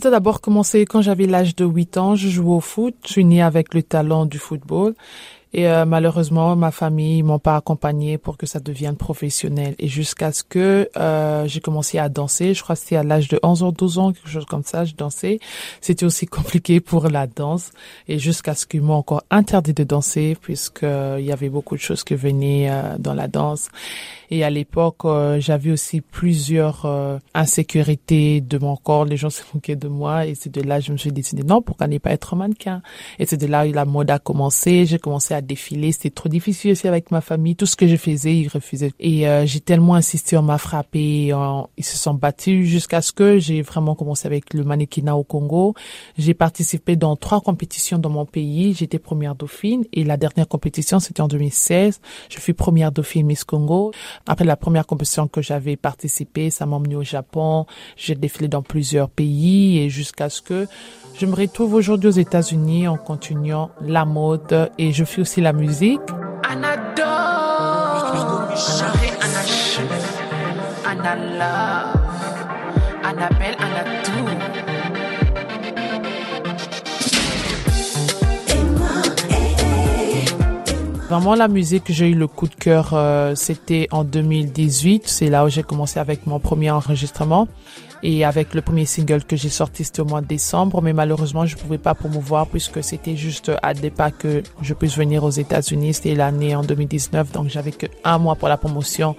Tout d'abord commencé quand j'avais l'âge de 8 ans. Je jouais au foot. Je suis née avec le talent du football. Et euh, malheureusement, ma famille m'ont pas accompagné pour que ça devienne professionnel. Et jusqu'à ce que euh, j'ai commencé à danser, je crois que c'était à l'âge de 11 ans, 12 ans, quelque chose comme ça, je dansais. C'était aussi compliqué pour la danse. Et jusqu'à ce qu'ils m'ont encore interdit de danser, puisque euh, y avait beaucoup de choses qui venaient dans la danse. Et à l'époque, j'avais aussi plusieurs insécurités de mon corps. Les gens se moquaient de moi. Et c'est de là que je me suis décidé, non, pourquoi ne pas être mannequin? Et c'est de là où la mode a commencé. J'ai commencé à défiler. C'était trop difficile aussi avec ma famille. Tout ce que je faisais, ils refusaient. Et euh, j'ai tellement insisté, on m'a frappé, ils se sont battus jusqu'à ce que j'ai vraiment commencé avec le mannequinat au Congo. J'ai participé dans trois compétitions dans mon pays. J'étais première dauphine et la dernière compétition, c'était en 2016. Je fus première dauphine Miss Congo. Après la première compétition que j'avais participé, ça m'a emmené au Japon. J'ai défilé dans plusieurs pays et jusqu'à ce que je me retrouve aujourd'hui aux États-Unis en continuant la mode et je fais aussi la musique. Vraiment, la musique, j'ai eu le coup de cœur, euh, c'était en 2018. C'est là où j'ai commencé avec mon premier enregistrement. Et avec le premier single que j'ai sorti, c'était au mois de décembre. Mais malheureusement, je pouvais pas promouvoir puisque c'était juste à des pas que je puisse venir aux États-Unis. C'était l'année en 2019. Donc, j'avais que un mois pour la promotion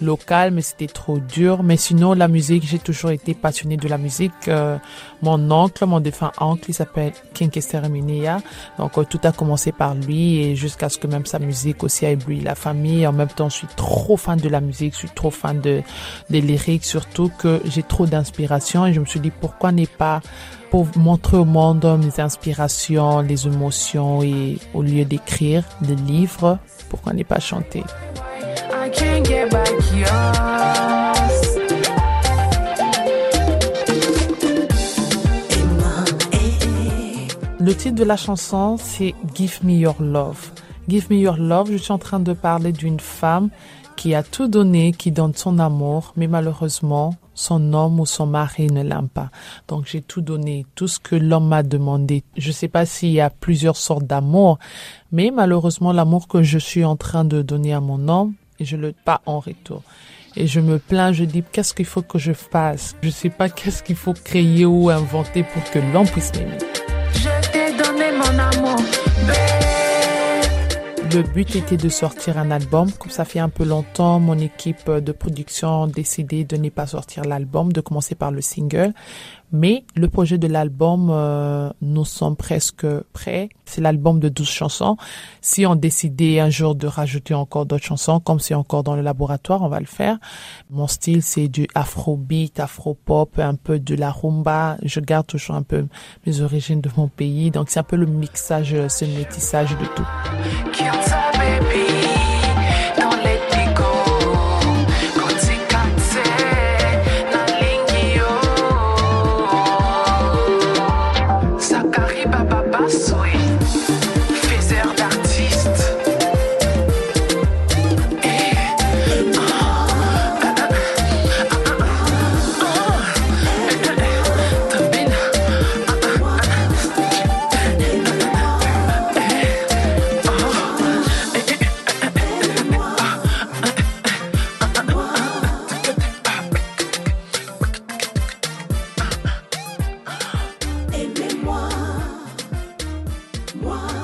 local, mais c'était trop dur. Mais sinon, la musique, j'ai toujours été passionnée de la musique. Euh, mon oncle, mon défunt oncle, il s'appelle King Eminia. Donc, euh, tout a commencé par lui et jusqu'à ce que même sa musique aussi a ébloui la famille. En même temps, je suis trop fan de la musique, je suis trop fan de, des lyriques, surtout que j'ai trop d'inspiration et je me suis dit pourquoi n'est pas pour montrer au monde mes inspirations, les émotions et au lieu d'écrire des livres, pourquoi n'est pas chanter? Le titre de la chanson, c'est Give Me Your Love. Give Me Your Love, je suis en train de parler d'une femme qui a tout donné, qui donne son amour, mais malheureusement, son homme ou son mari ne l'aime pas. Donc j'ai tout donné, tout ce que l'homme m'a demandé. Je ne sais pas s'il y a plusieurs sortes d'amour, mais malheureusement l'amour que je suis en train de donner à mon homme, et je le pas en retour. Et je me plains, je dis qu'est-ce qu'il faut que je fasse? Je sais pas qu'est-ce qu'il faut créer ou inventer pour que l'homme puisse m'aimer. Je t'ai donné mon amour. Le but était de sortir un album. Comme ça fait un peu longtemps, mon équipe de production a décidé de ne pas sortir l'album, de commencer par le single. Mais le projet de l'album, euh, nous sommes presque prêts. C'est l'album de 12 chansons. Si on décidait un jour de rajouter encore d'autres chansons, comme c'est encore dans le laboratoire, on va le faire. Mon style, c'est du afrobeat, afropop, un peu de la rumba. Je garde toujours un peu mes origines de mon pays. Donc c'est un peu le mixage, ce métissage de tout. one.